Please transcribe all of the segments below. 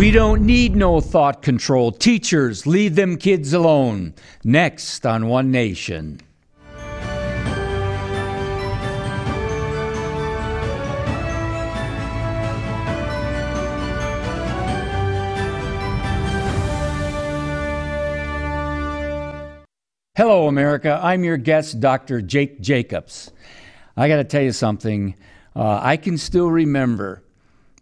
We don't need no thought control. Teachers, leave them kids alone. Next on One Nation. Hello, America. I'm your guest, Dr. Jake Jacobs. I got to tell you something. Uh, I can still remember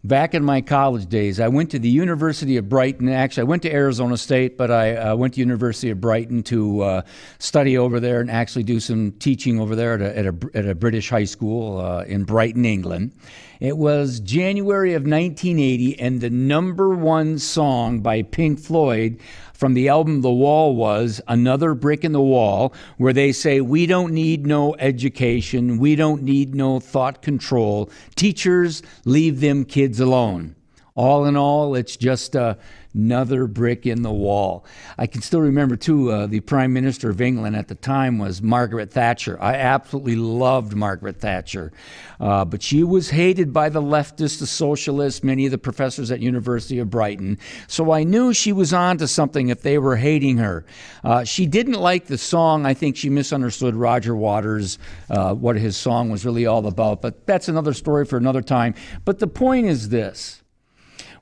back in my college days, I went to the University of Brighton. Actually, I went to Arizona State, but I uh, went to University of Brighton to uh, study over there and actually do some teaching over there at a, at a, at a British high school uh, in Brighton, England. It was January of 1980, and the number one song by Pink Floyd from the album The Wall was Another Brick in the Wall, where they say, We don't need no education, we don't need no thought control. Teachers, leave them kids alone. All in all, it's just a another brick in the wall. I can still remember, too, uh, the Prime Minister of England at the time was Margaret Thatcher. I absolutely loved Margaret Thatcher, uh, but she was hated by the leftists, the socialists, many of the professors at University of Brighton. So I knew she was on to something if they were hating her. Uh, she didn't like the song. I think she misunderstood Roger Waters, uh, what his song was really all about, but that's another story for another time. But the point is this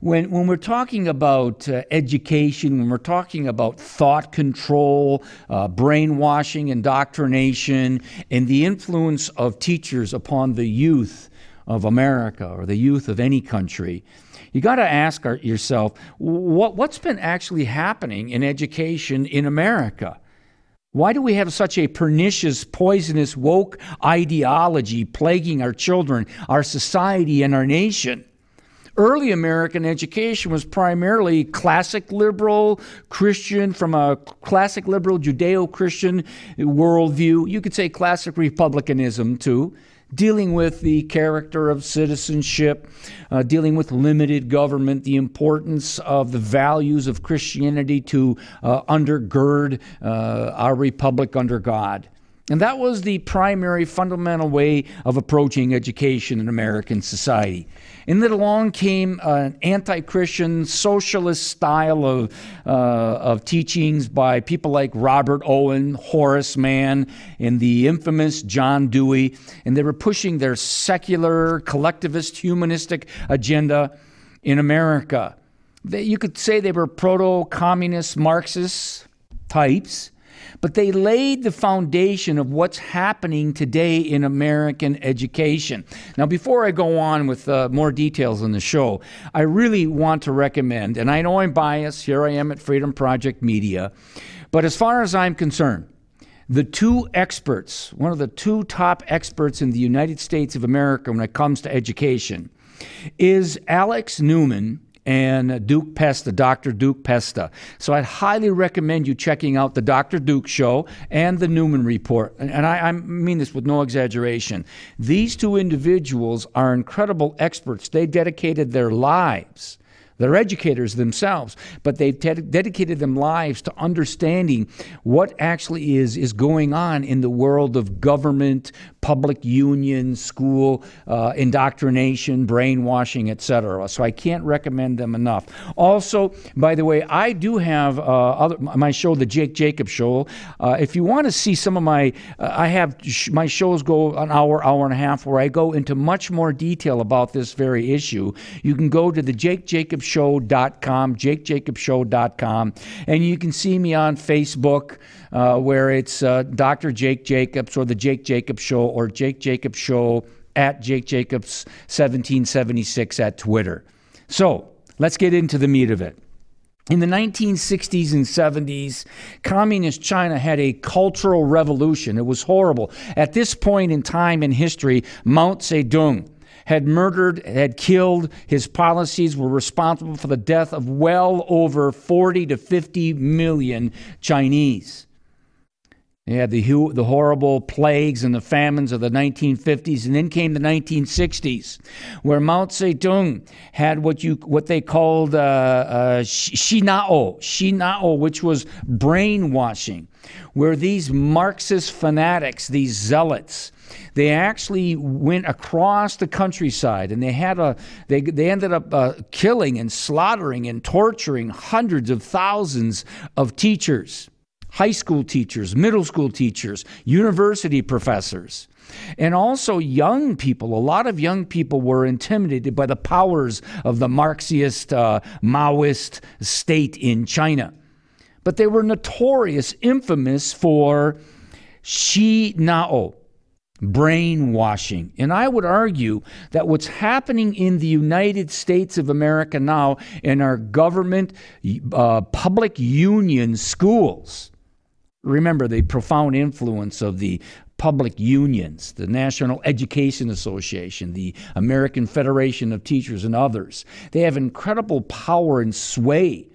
when, when we're talking about uh, education, when we're talking about thought control, uh, brainwashing, indoctrination, and the influence of teachers upon the youth of America or the youth of any country, you got to ask yourself what, what's been actually happening in education in America? Why do we have such a pernicious, poisonous, woke ideology plaguing our children, our society, and our nation? Early American education was primarily classic liberal Christian, from a classic liberal Judeo Christian worldview. You could say classic republicanism too. Dealing with the character of citizenship, uh, dealing with limited government, the importance of the values of Christianity to uh, undergird uh, our republic under God. And that was the primary fundamental way of approaching education in American society. And then along came an anti Christian socialist style of, uh, of teachings by people like Robert Owen, Horace Mann, and the infamous John Dewey. And they were pushing their secular, collectivist, humanistic agenda in America. They, you could say they were proto communist Marxist types but they laid the foundation of what's happening today in American education. Now, before I go on with uh, more details on the show, I really want to recommend, and I know I'm biased, here I am at Freedom Project Media, but as far as I'm concerned, the two experts, one of the two top experts in the United States of America when it comes to education, is Alex Newman and Duke Pesta, Dr. Duke Pesta. So I'd highly recommend you checking out the Dr. Duke Show and the Newman Report. And I, I mean this with no exaggeration. These two individuals are incredible experts. They dedicated their lives they're educators themselves, but they've dedicated them lives to understanding what actually is, is going on in the world of government, public union, school, uh, indoctrination, brainwashing, etc. So I can't recommend them enough. Also, by the way, I do have uh, other, my show, The Jake Jacobs Show. Uh, if you want to see some of my, uh, I have sh- my shows go an hour, hour and a half, where I go into much more detail about this very issue. You can go to the Jake Jacobs jakejacobshow.com, jakejacobshow.com. And you can see me on Facebook uh, where it's uh, Dr. Jake Jacobs or The Jake Jacobs Show or Jake Jacobs Show at Jake Jacobs 1776 at Twitter. So let's get into the meat of it. In the 1960s and 70s, communist China had a cultural revolution. It was horrible. At this point in time in history, Mao Zedong, had murdered, had killed. His policies were responsible for the death of well over 40 to 50 million Chinese. You had the, the horrible plagues and the famines of the 1950s, and then came the 1960s, where Mao Zedong had what you what they called uh, uh, shinao, shinao, which was brainwashing, where these Marxist fanatics, these zealots, they actually went across the countryside and they had a they, they ended up uh, killing and slaughtering and torturing hundreds of thousands of teachers high school teachers, middle school teachers, university professors. And also, young people, a lot of young people were intimidated by the powers of the Marxist, uh, Maoist state in China. But they were notorious, infamous for Shi Nao, brainwashing. And I would argue that what's happening in the United States of America now in our government uh, public union schools, remember the profound influence of the public unions, the National Education Association, the American Federation of Teachers, and others. They have incredible power and sway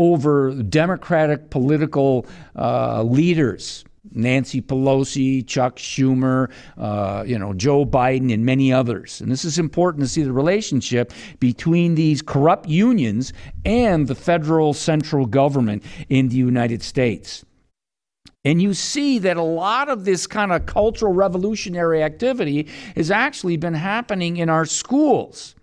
over Democratic political uh, leaders Nancy Pelosi, Chuck Schumer, uh, you know, Joe Biden, and many others. And this is important to see the relationship between these corrupt unions and the federal central government in the United States. And you see that a lot of this kind of cultural revolutionary activity has actually been happening in our schools.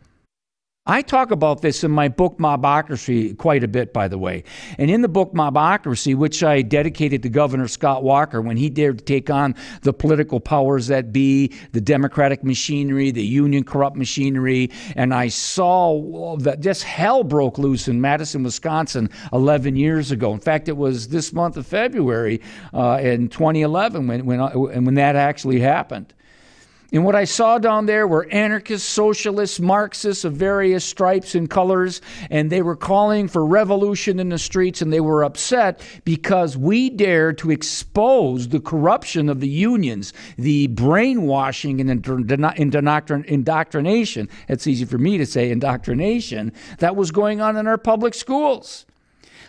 I talk about this in my book Mobocracy quite a bit, by the way. And in the book Mobocracy, which I dedicated to Governor Scott Walker when he dared to take on the political powers that be, the Democratic machinery, the union corrupt machinery, and I saw that just hell broke loose in Madison, Wisconsin 11 years ago. In fact, it was this month of February uh, in 2011 when, when, when that actually happened. And what I saw down there were anarchists, socialists, Marxists of various stripes and colors, and they were calling for revolution in the streets, and they were upset because we dared to expose the corruption of the unions, the brainwashing and indoctrination. It's easy for me to say indoctrination that was going on in our public schools.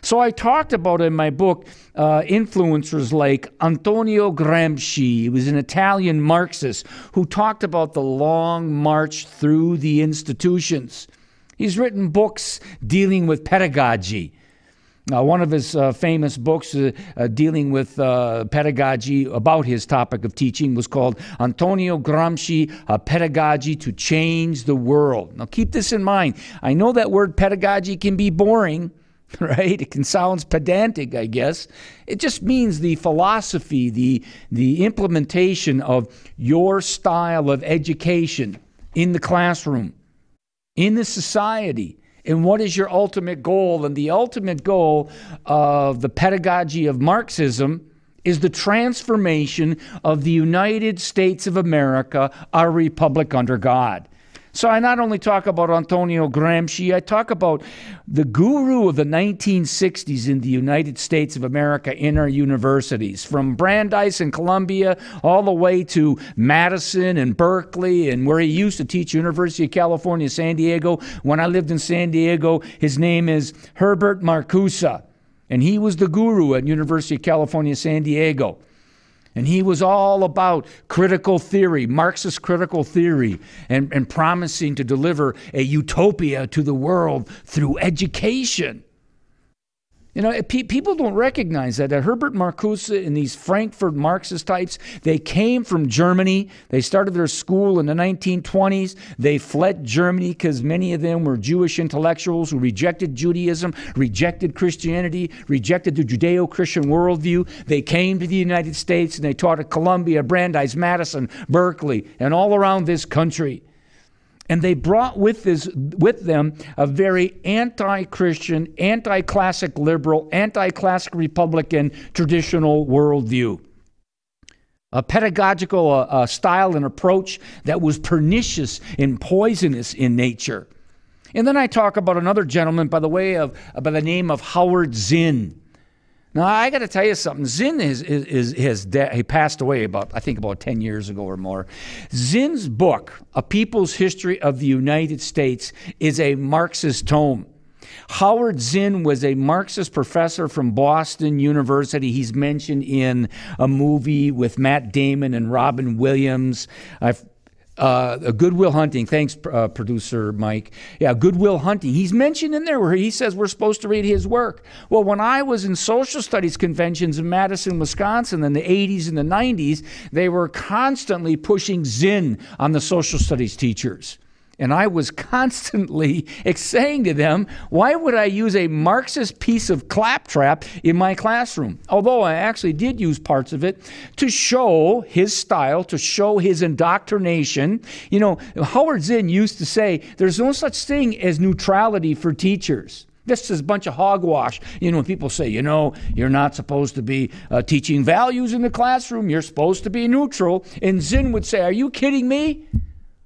So I talked about in my book uh, influencers like Antonio Gramsci. He was an Italian Marxist who talked about the long march through the institutions. He's written books dealing with pedagogy. Uh, one of his uh, famous books uh, uh dealing with uh, pedagogy about his topic of teaching was called Antonio Gramsci Pedagogy to Change the World. Now, keep this in mind. I know that word pedagogy can be boring, right? It can sound pedantic, I guess. It just means the philosophy, the, the implementation of your style of education in the classroom, in the society. And what is your ultimate goal? And the ultimate goal of the pedagogy of Marxism is the transformation of the United States of America, our republic under God. So I not only talk about Antonio Gramsci, I talk about the guru of the 1960s in the United States of America in our universities, from Brandeis and Columbia all the way to Madison and Berkeley and where he used to teach University of California, San Diego. When I lived in San Diego, his name is Herbert Marcuse, and he was the guru at University of California, San Diego. And he was all about critical theory, Marxist critical theory, and, and promising to deliver a utopia to the world through education. You know, pe- people don't recognize that. that Herbert Marcuse and these Frankfurt Marxist types, they came from Germany. They started their school in the 1920s. They fled Germany because many of them were Jewish intellectuals who rejected Judaism, rejected Christianity, rejected the Judeo Christian worldview. They came to the United States and they taught at Columbia, Brandeis, Madison, Berkeley, and all around this country. And they brought with, this, with them a very anti Christian, anti classic liberal, anti classic Republican traditional worldview. A pedagogical uh, uh, style and approach that was pernicious and poisonous in nature. And then I talk about another gentleman by the way of by the name of Howard Zinn. Now I got to tell you something. Zinn is is, is de- he passed away about I think about ten years ago or more. Zinn's book, A People's History of the United States, is a Marxist tome. Howard Zinn was a Marxist professor from Boston University. He's mentioned in a movie with Matt Damon and Robin Williams. I've uh, Good Will Hunting. Thanks, uh, producer Mike. Yeah, Good Will Hunting. He's mentioned in there where he says we're supposed to read his work. Well, when I was in social studies conventions in Madison, Wisconsin in the 80s and the 90s, they were constantly pushing Zinn on the social studies teachers. And I was constantly saying to them, why would I use a Marxist piece of claptrap in my classroom? Although I actually did use parts of it to show his style, to show his indoctrination. You know, Howard Zinn used to say, there's no such thing as neutrality for teachers. This is a bunch of hogwash. You know, when people say, you know, you're not supposed to be uh, teaching values in the classroom, you're supposed to be neutral. And Zinn would say, Are you kidding me?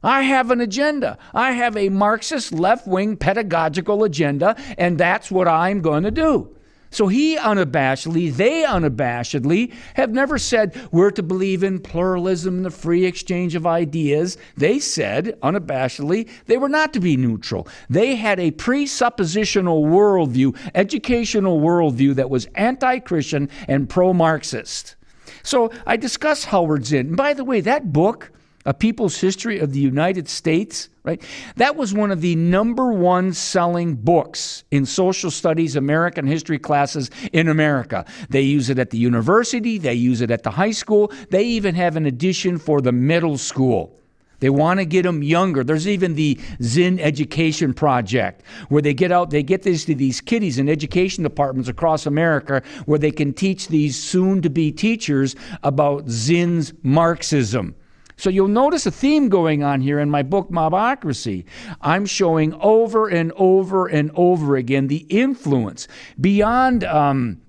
I have an agenda. I have a Marxist left wing pedagogical agenda, and that's what I'm going to do. So he unabashedly, they unabashedly have never said we're to believe in pluralism and the free exchange of ideas. They said unabashedly they were not to be neutral. They had a presuppositional worldview, educational worldview that was anti Christian and pro Marxist. So I discuss Howard Zinn. And by the way, that book, a People's History of the United States, right? That was one of the number one selling books in social studies American history classes in America. They use it at the university, they use it at the high school, they even have an edition for the middle school. They want to get them younger. There's even the Zinn Education Project where they get out, they get this to these kiddies in education departments across America where they can teach these soon to be teachers about Zinn's Marxism. So you'll notice a theme going on here in my book, Mobocracy. I'm showing over and over and over again the influence beyond. Um,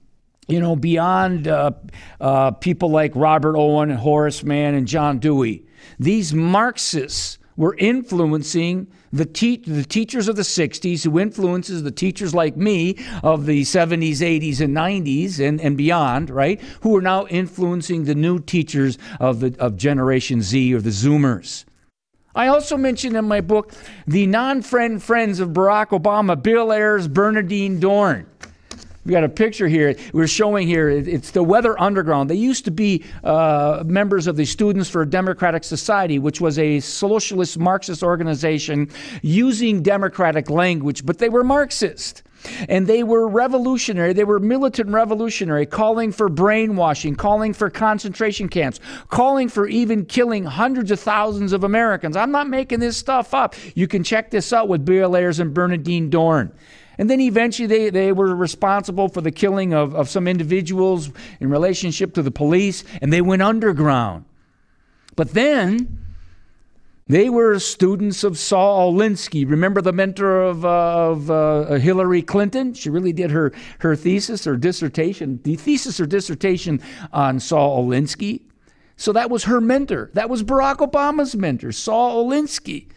you know, beyond uh, uh, people like Robert Owen and Horace Mann and John Dewey, these Marxists were influencing the, te- the teachers of the 60s, who influences the teachers like me of the 70s, 80s, and 90s and, and beyond, right? Who are now influencing the new teachers of, the, of Generation Z or the Zoomers. I also mentioned in my book the non friend friends of Barack Obama, Bill Ayers, Bernardine Dohrn. We got a picture here. We're showing here. It's the Weather Underground. They used to be uh, members of the Students for a Democratic Society, which was a socialist Marxist organization using democratic language, but they were Marxist. And they were revolutionary. They were militant revolutionary, calling for brainwashing, calling for concentration camps, calling for even killing hundreds of thousands of Americans. I'm not making this stuff up. You can check this out with Bill Ayers and Bernardine Dohrn. And then eventually they, they were responsible for the killing of, of some individuals in relationship to the police, and they went underground. But then they were students of Saul Alinsky. Remember the mentor of, uh, of uh, Hillary Clinton? She really did her, her thesis or dissertation, the thesis or dissertation on Saul Alinsky. So that was her mentor. That was Barack Obama's mentor, Saul Alinsky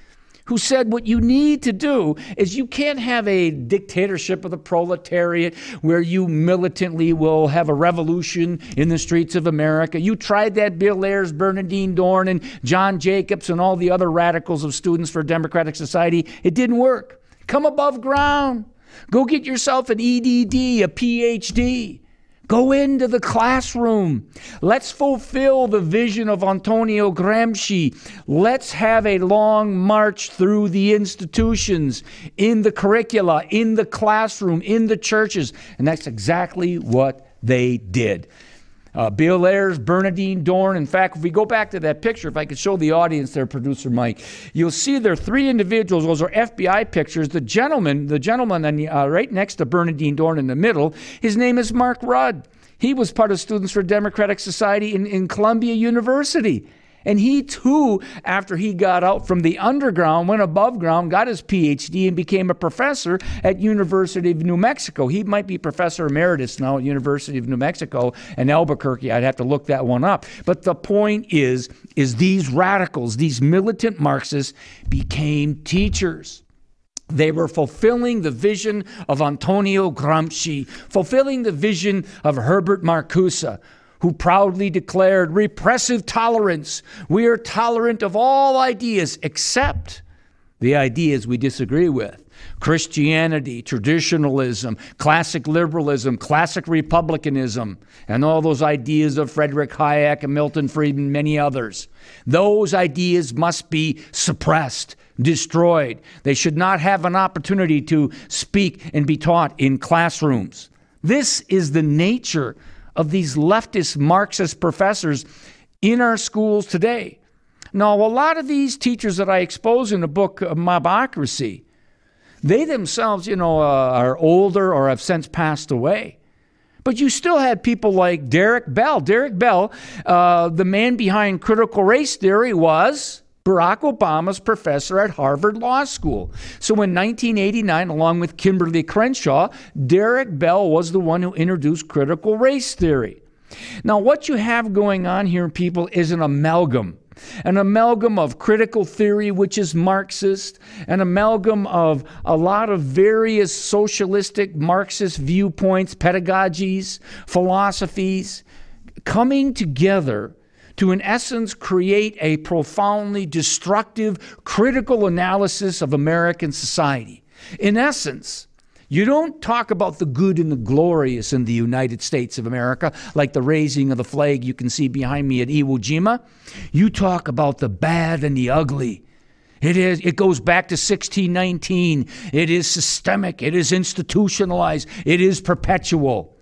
who said what you need to do is you can't have a dictatorship of the proletariat where you militantly will have a revolution in the streets of America. You tried that, Bill Ayers, Bernardine Dohrn, and John Jacobs, and all the other radicals of Students for Democratic Society. It didn't work. Come above ground. Go get yourself an EDD, a PhD. Go into the classroom. Let's fulfill the vision of Antonio Gramsci. Let's have a long march through the institutions, in the curricula, in the classroom, in the churches. And that's exactly what they did uh, Bill Ayers, Bernardine Dohrn. In fact, if we go back to that picture, if I could show the audience there, producer Mike, you'll see there are three individuals. Those are FBI pictures. The gentleman, the gentleman uh, right next to Bernardine Dohrn in the middle, his name is Mark Rudd. He was part of Students for Democratic Society in, in Columbia University. And he too, after he got out from the underground, went above ground, got his PhD, and became a professor at University of New Mexico. He might be professor emeritus now at University of New Mexico and Albuquerque. I'd have to look that one up. But the point is, is these radicals, these militant Marxists, became teachers. They were fulfilling the vision of Antonio Gramsci, fulfilling the vision of Herbert Marcuse, who proudly declared repressive tolerance. We are tolerant of all ideas except the ideas we disagree with. Christianity, traditionalism, classic liberalism, classic republicanism, and all those ideas of Frederick Hayek and Milton Friedman, many others. Those ideas must be suppressed, destroyed. They should not have an opportunity to speak and be taught in classrooms. This is the nature of these leftist Marxist professors in our schools today. Now, a lot of these teachers that I expose in the book Mobocracy, they themselves, you know, uh, are older or have since passed away. But you still had people like Derek Bell. Derek Bell, uh, the man behind critical race theory, was Barack Obama's professor at Harvard Law School. So in 1989, along with Kimberlé Crenshaw, Derek Bell was the one who introduced critical race theory. Now, what you have going on here, people, is an amalgam. An amalgam of critical theory, which is Marxist, an amalgam of a lot of various socialistic Marxist viewpoints, pedagogies, philosophies, coming together to, in essence, create a profoundly destructive critical analysis of American society. In essence, you don't talk about the good and the glorious in the United States of America, like the raising of the flag you can see behind me at Iwo Jima. You talk about the bad and the ugly. It is it goes back to 1619. It is systemic, it is institutionalized, it is perpetual.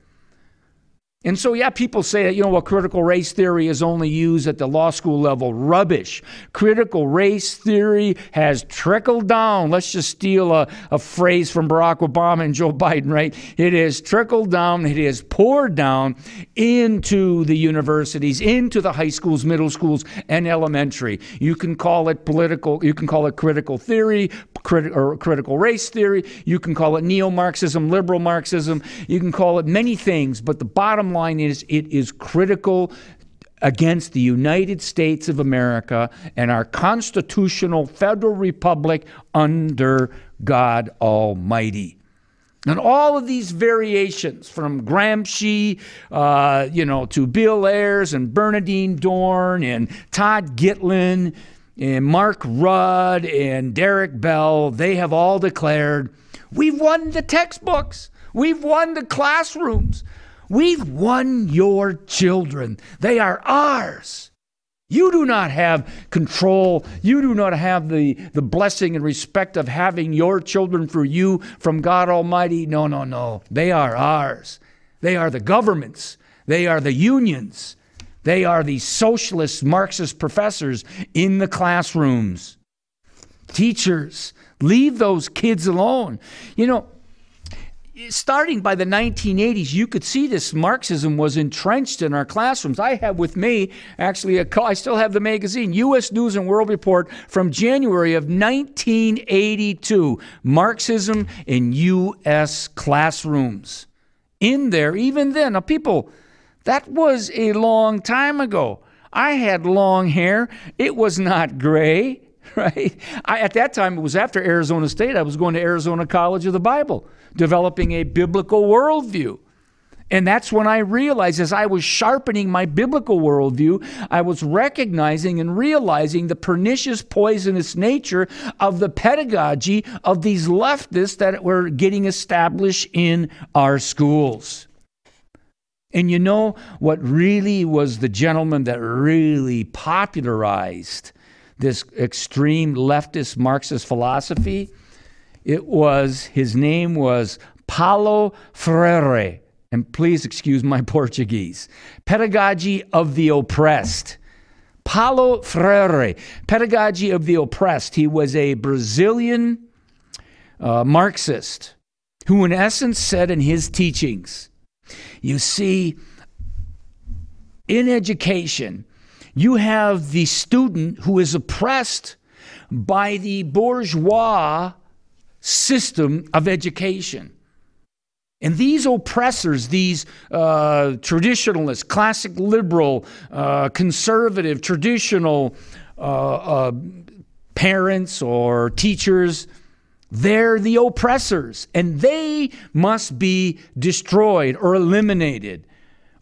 And so, yeah, people say, you know, well, critical race theory is only used at the law school level. Rubbish. Critical race theory has trickled down. Let's just steal a, a phrase from Barack Obama and Joe Biden, right? It has trickled down, it has poured down into the universities, into the high schools, middle schools, and elementary. You can call it political, you can call it critical theory, crit- or critical race theory, you can call it neo Marxism, liberal Marxism, you can call it many things, but the line is it is critical against the United States of America and our constitutional federal republic under God Almighty. And all of these variations, from Gramsci, uh, you know, to Bill Ayers and Bernardine Dohrn and Todd Gitlin and Mark Rudd and Derek Bell, they have all declared, we've won the textbooks. We've won the classrooms. We've won your children. They are ours. You do not have control. You do not have the, the blessing and respect of having your children for you from God Almighty. No, no, no. They are ours. They are the governments. They are the unions. They are the socialist Marxist professors in the classrooms. Teachers, leave those kids alone. You know, starting by the 1980s, you could see this Marxism was entrenched in our classrooms. I have with me, actually, a, I still have the magazine, U.S. News and World Report from January of 1982 Marxism in U.S. classrooms. In there, even then, now people, that was a long time ago. I had long hair, it was not gray. Right? I, at that time, it was after Arizona State. I was going to Arizona College of the Bible developing a biblical worldview. And that's when I realized, as I was sharpening my biblical worldview, I was recognizing and realizing the pernicious, poisonous nature of the pedagogy of these leftists that were getting established in our schools. And you know what really was the gentleman that really popularized this extreme leftist Marxist philosophy? It was, his name was Paulo Freire. And please excuse my Portuguese. Pedagogy of the Oppressed. Paulo Freire, Pedagogy of the Oppressed. He was a Brazilian uh, Marxist who, in essence, said in his teachings, you see, in education, you have the student who is oppressed by the bourgeois system of education. And these oppressors, these uh, traditionalists, classic liberal, uh, conservative, traditional uh, uh, parents or teachers, they're the oppressors and they must be destroyed or eliminated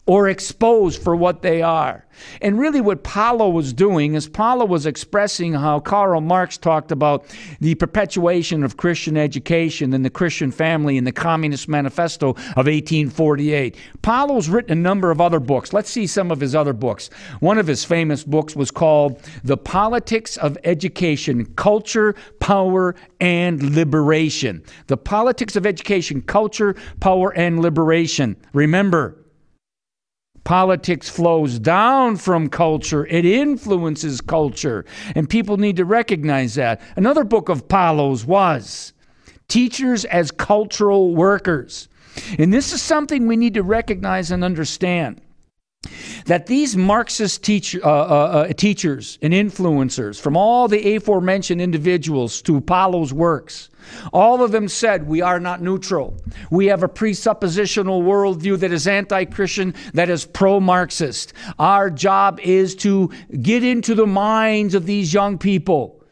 or exposed for what they are. And really, what Paulo was doing is Paulo was expressing how Karl Marx talked about the perpetuation of Christian education and the Christian family in the Communist Manifesto of 1848. Paulo's written a number of other books. Let's see some of his other books. One of his famous books was called The Politics of Education Culture, Power, and Liberation. The Politics of Education, Culture, Power, and Liberation. Remember, Politics flows down from culture, it influences culture, and people need to recognize that. Another book of Paulo's was Teachers as Cultural Workers. And this is something we need to recognize and understand that these Marxist teach, uh, uh, uh, teachers and influencers, from all the aforementioned individuals to Paulo's works, all of them said, We are not neutral. We have a presuppositional worldview that is anti Christian, that is pro Marxist. Our job is to get into the minds of these young people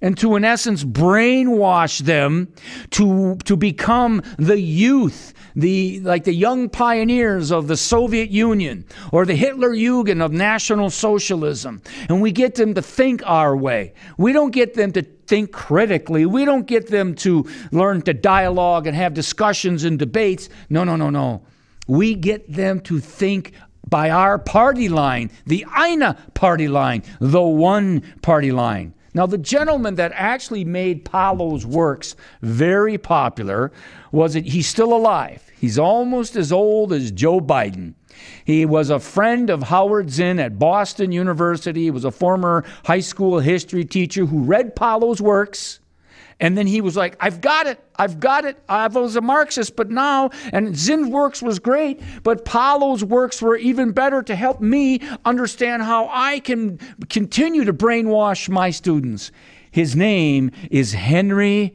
and to, in essence, brainwash them to, to become the youth the like the young pioneers of the Soviet Union or the Hitler Jugend of National Socialism, and we get them to think our way. We don't get them to think critically. We don't get them to learn to dialogue and have discussions and debates. No, no, no, no. We get them to think by our party line, the Eine party line, the one party line. Now, the gentleman that actually made Paulo's works very popular was it he's still alive. He's almost as old as Joe Biden. He was a friend of Howard Zinn at Boston University. He was a former high school history teacher who read Paulo's works and then he was like, I've got it. I've got it. I was a Marxist, but now, and Zinn's works was great, but Paulo's works were even better to help me understand how I can continue to brainwash my students. His name is Henry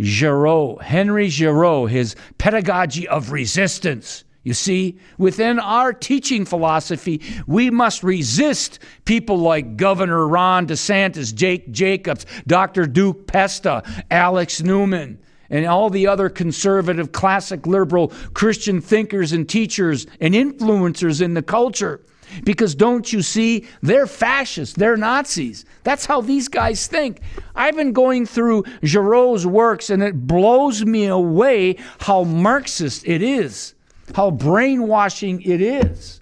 Giroux. Henry Giroux, his Pedagogy of Resistance. You see, within our teaching philosophy, we must resist people like Governor Ron DeSantis, Jake Jacobs, Dr. Duke Pesta, Alex Newman, and all the other conservative, classic liberal Christian thinkers and teachers and influencers in the culture. Because don't you see, they're fascists, they're Nazis. That's how these guys think. I've been going through Giroux's works, and it blows me away how Marxist it is how brainwashing it is.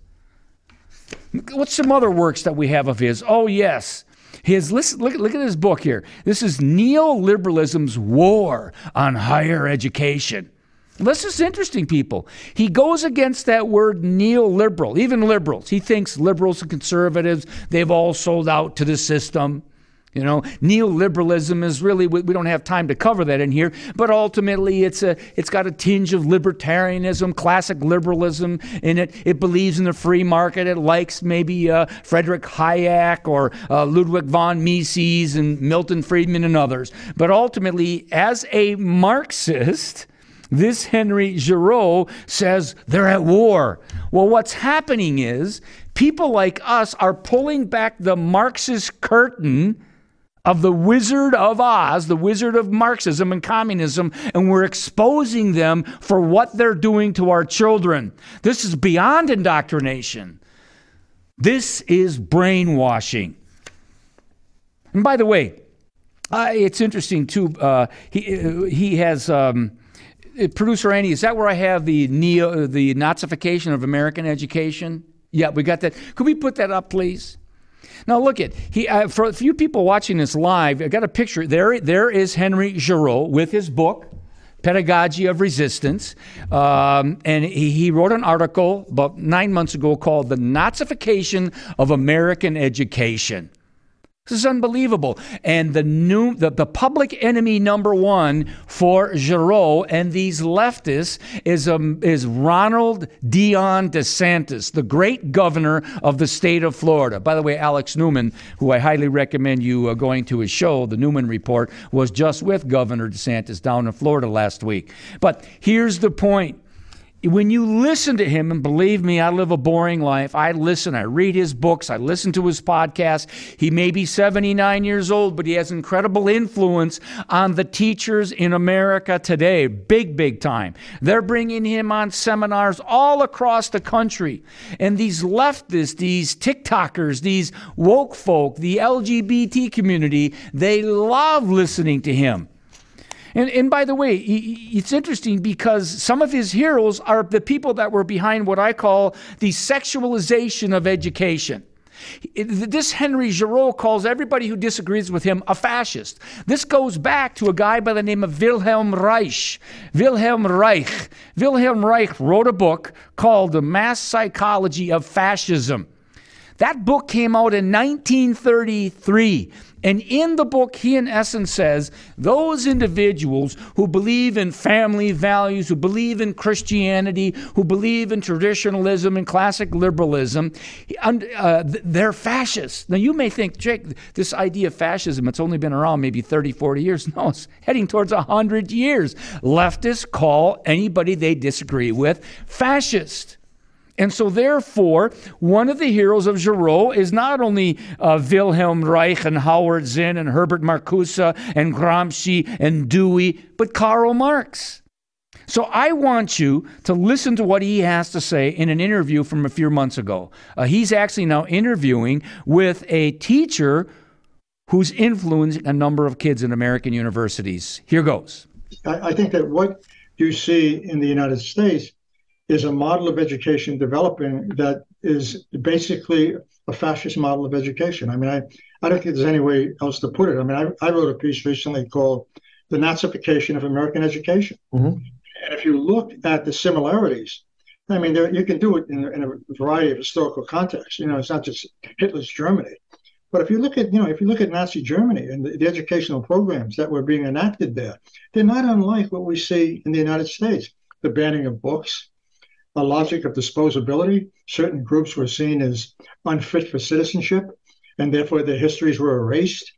What's some other works that we have of his? Oh, yes. His, listen, look, look at his book here. This is Neoliberalism's War on Higher Education. This is interesting, people. He goes against that word neoliberal, even liberals. He thinks liberals and conservatives, they've all sold out to the system. You know, neoliberalism is really we don't have time to cover that in here, but ultimately it's a it's got a tinge of libertarianism, classic liberalism in it. It believes in the free market. It likes maybe uh, Frederick Hayek or uh, Ludwig von Mises and Milton Friedman and others. But ultimately, as a Marxist, this Henry Giroux says they're at war. Well, what's happening is people like us are pulling back the Marxist curtain of the Wizard of Oz, the Wizard of Marxism and communism, and we're exposing them for what they're doing to our children. This is beyond indoctrination. This is brainwashing. And by the way, uh, it's interesting too. Uh, he uh, he has um, uh, producer Andy. Is that where I have the neo the Nazification of American education? Yeah, we got that. Could we put that up, please? Now look at he uh, for a few people watching this live. I got a picture there. There is Henry Giroux with his book. Pedagogy of Resistance. Um, and he, he, wrote an article about nine months ago called The Nazification of American Education. This is unbelievable. And the new the, the public enemy number one for Giroux and these leftists is um, is Ronald Dion DeSantis, the great governor of the state of Florida. By the way, Alex Newman, who I highly recommend you uh, going to his show, the Newman Report, was just with Governor DeSantis down in Florida last week. But here's the point when you listen to him, and believe me, I live a boring life. I listen, I read his books, I listen to his podcast. He may be 79 years old, but he has incredible influence on the teachers in America today. Big, big time. They're bringing him on seminars all across the country. And these leftists, these TikTokers, these woke folk, the LGBT community, they love listening to him. And, and by the way, it's interesting because some of his heroes are the people that were behind what I call the sexualization of education. This Henry Giroux calls everybody who disagrees with him a fascist. This goes back to a guy by the name of Wilhelm Reich. Wilhelm Reich. Wilhelm Reich wrote a book called The Mass Psychology of Fascism. That book came out in 1933. And in the book, he in essence says those individuals who believe in family values, who believe in Christianity, who believe in traditionalism and classic liberalism, uh, they're fascists. Now, you may think, Jake, this idea of fascism, it's only been around maybe 30, 40 years. No, it's heading towards 100 years. Leftists call anybody they disagree with fascist. And so, therefore, one of the heroes of Giroux is not only uh, Wilhelm Reich and Howard Zinn and Herbert Marcuse and Gramsci and Dewey, but Karl Marx. So I want you to listen to what he has to say in an interview from a few months ago. Uh, he's actually now interviewing with a teacher who's influencing a number of kids in American universities. Here goes. I think that what you see in the United States is a model of education developing that is basically a fascist model of education. I mean, I, I don't think there's any way else to put it. I mean, I, I wrote a piece recently called The Nazification of American Education. Mm-hmm. And if you look at the similarities, I mean, there, you can do it in, in, a variety of historical contexts. You know, it's not just Hitler's Germany. But if you look at, you know, if you look at Nazi Germany and the, the educational programs that were being enacted there, they're not unlike what we see in the United States. The banning of books, a logic of disposability. Certain groups were seen as unfit for citizenship, and therefore their histories were erased.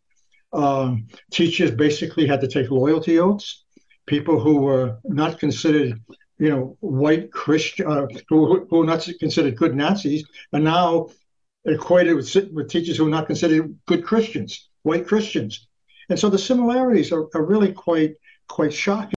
Um, teachers basically had to take loyalty oaths. People who were not considered, you know, white Christian, uh, who, who were not considered good Nazis, are now equated with, with teachers who are not considered good Christians, white Christians. And so the similarities are, are really quite quite shocking.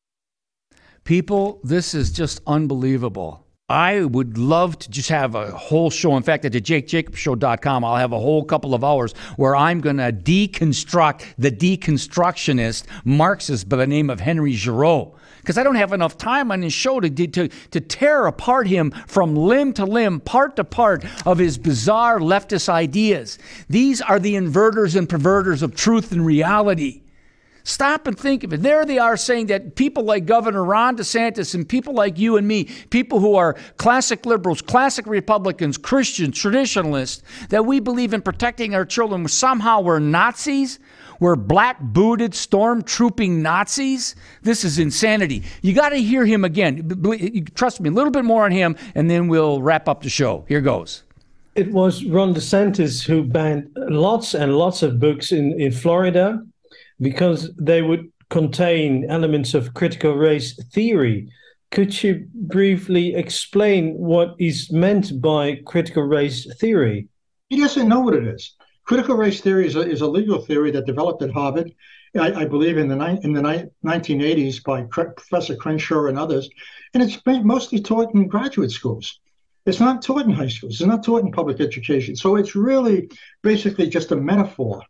People, this is just unbelievable. I would love to just have a whole show. In fact, at the jakejacobshow.com, I'll have a whole couple of hours where I'm going to deconstruct the deconstructionist Marxist by the name of Henry Giroux. Because I don't have enough time on his show to, to, to tear apart him from limb to limb, part to part of his bizarre leftist ideas. These are the inverters and perverters of truth and reality. Stop and think of it. There they are saying that people like Governor Ron DeSantis and people like you and me, people who are classic liberals, classic Republicans, Christians, traditionalists, that we believe in protecting our children, somehow we're Nazis. We're black booted, storm-trooping Nazis. This is insanity. You got to hear him again. Trust me, a little bit more on him, and then we'll wrap up the show. Here goes. It was Ron DeSantis who banned lots and lots of books in, in Florida because they would contain elements of critical race theory. Could you briefly explain what is meant by critical race theory? He doesn't know what it is. Critical race theory is a, is a legal theory that developed at Harvard, I, I believe, in the ni- in the ni- 1980s by Professor Crenshaw and others, and it's mostly taught in graduate schools. It's not taught in high schools. It's not taught in public education. So it's really basically just a metaphor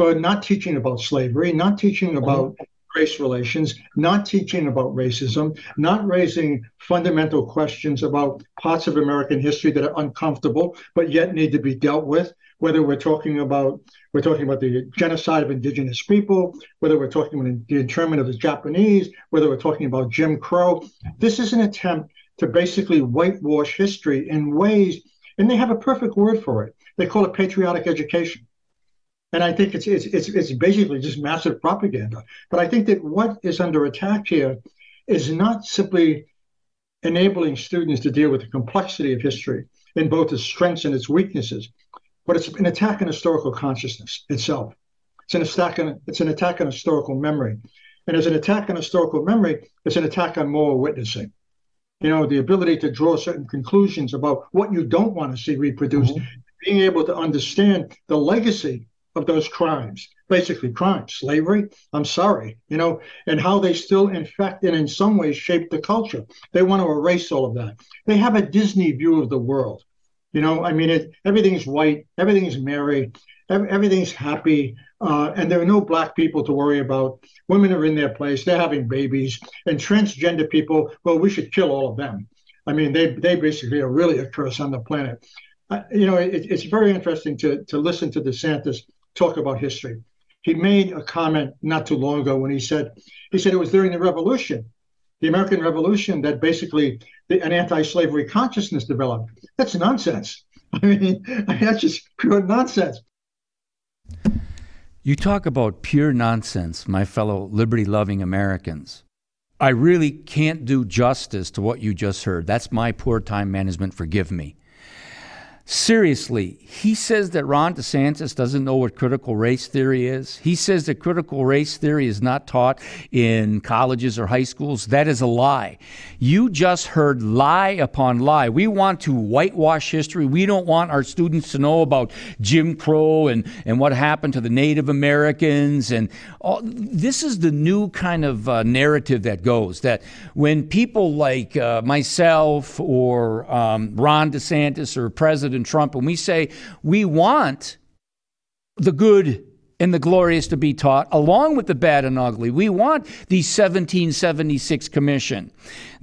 but not teaching about slavery, not teaching mm-hmm. about race relations, not teaching about racism, not raising fundamental questions about parts of American history that are uncomfortable but yet need to be dealt with. Whether we're talking about we're talking about the genocide of indigenous people, whether we're talking about the internment of the Japanese, whether we're talking about Jim Crow, this is an attempt to basically whitewash history in ways, and they have a perfect word for it. They call it patriotic education. And I think it's, it's it's it's basically just massive propaganda. But I think that what is under attack here is not simply enabling students to deal with the complexity of history in both its strengths and its weaknesses, but it's an attack on historical consciousness itself. It's an attack on it's an attack on historical memory. And as an attack on historical memory, it's an attack on moral witnessing. you know, the ability to draw certain conclusions about what you don't want to see reproduced, mm-hmm. being able to understand the legacy of those crimes, basically crimes, slavery, I'm sorry, you know, and how they still infect and in some ways shape the culture. They want to erase all of that. They have a Disney view of the world. You know, I mean, it, everything's white, everything's merry, everything's happy, uh, and there are no black people to worry about. Women are in their place; they're having babies, and transgender people. Well, we should kill all of them. I mean, they they basically are really a curse on the planet. Uh, you know, it, it's very interesting to to listen to DeSantis talk about history. He made a comment not too long ago when he said he said it was during the Revolution, the American Revolution, that basically the, an anti-slavery consciousness developed. That's nonsense. I mean, that's just pure nonsense. You talk about pure nonsense, my fellow liberty loving Americans. I really can't do justice to what you just heard. That's my poor time management. Forgive me. Seriously, he says that Ron DeSantis doesn't know what critical race theory is. He says that critical race theory is not taught in colleges or high schools. That is a lie. You just heard lie upon lie. We want to whitewash history. We don't want our students to know about Jim Crow and, and what happened to the Native Americans. And all, this is the new kind of uh, narrative that goes that when people like uh, myself or um, Ron DeSantis or President Trump, and we say we want the good and the glorious to be taught, along with the bad and ugly. We want the 1776 Commission.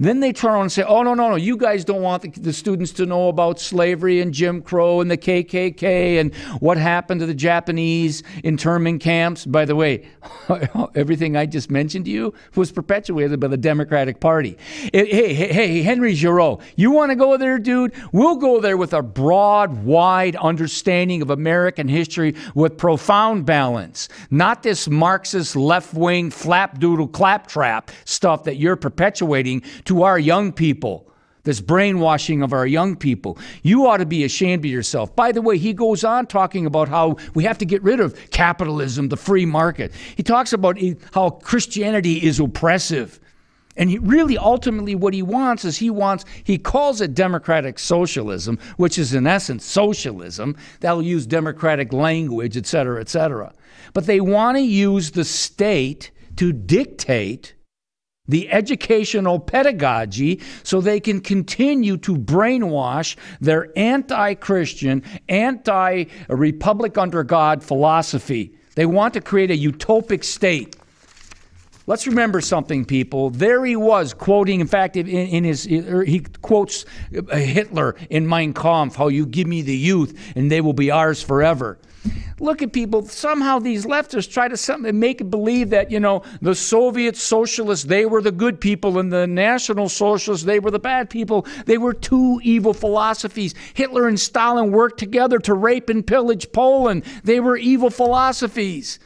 Then they turn around and say, oh, no, no, no, you guys don't want the, the, students to know about slavery and Jim Crow and the KKK and what happened to the Japanese internment camps. By the way, everything I just mentioned to you was perpetuated by the Democratic Party. Hey, hey, hey, Henry Giroux, you want to go there, dude? We'll go there with a broad, wide understanding of American history with profound balance, not this Marxist left wing flapdoodle claptrap stuff that you're perpetuating to our young people, this brainwashing of our young people. You ought to be ashamed of yourself. By the way, he goes on talking about how we have to get rid of capitalism, the free market. He talks about how Christianity is oppressive. And he really, ultimately, what he wants is he wants, he calls it democratic socialism, which is in essence socialism. That'll use democratic language, et cetera, et cetera. But they want to use the state to dictate the educational pedagogy so they can continue to brainwash their anti Christian, anti Republic under God philosophy. They want to create a utopic state. Let's remember something, people. There he was quoting, in fact, in, in his, he quotes Hitler in Mein Kampf, how you give me the youth and they will be ours forever look at people. Somehow these leftists try to make believe that, you know, the Soviet socialists, they were the good people, and the National Socialists, they were the bad people. They were two evil philosophies. Hitler and Stalin worked together to rape and pillage Poland. They were evil philosophies.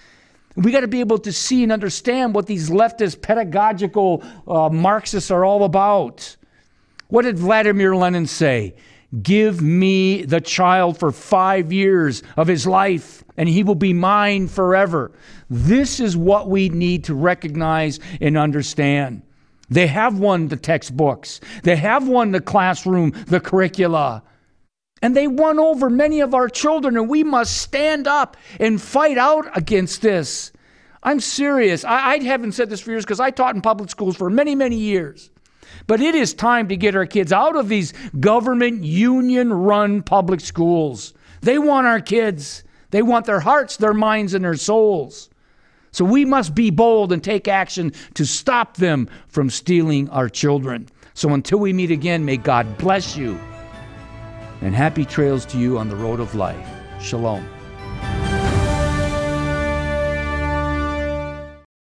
We got to be able to see and understand what these leftist pedagogical uh, Marxists are all about. What did Vladimir Lenin say? Give me the child for five years of his life, and he will be mine forever. This is what we need to recognize and understand. They have won the textbooks, they have won the classroom, the curricula. And they won over many of our children, and we must stand up and fight out against this. I'm serious. I, I haven't said this for years because I taught in public schools for many, many years. But it is time to get our kids out of these government union run public schools. They want our kids, they want their hearts, their minds, and their souls. So we must be bold and take action to stop them from stealing our children. So until we meet again, may God bless you and happy trails to you on the road of life. Shalom.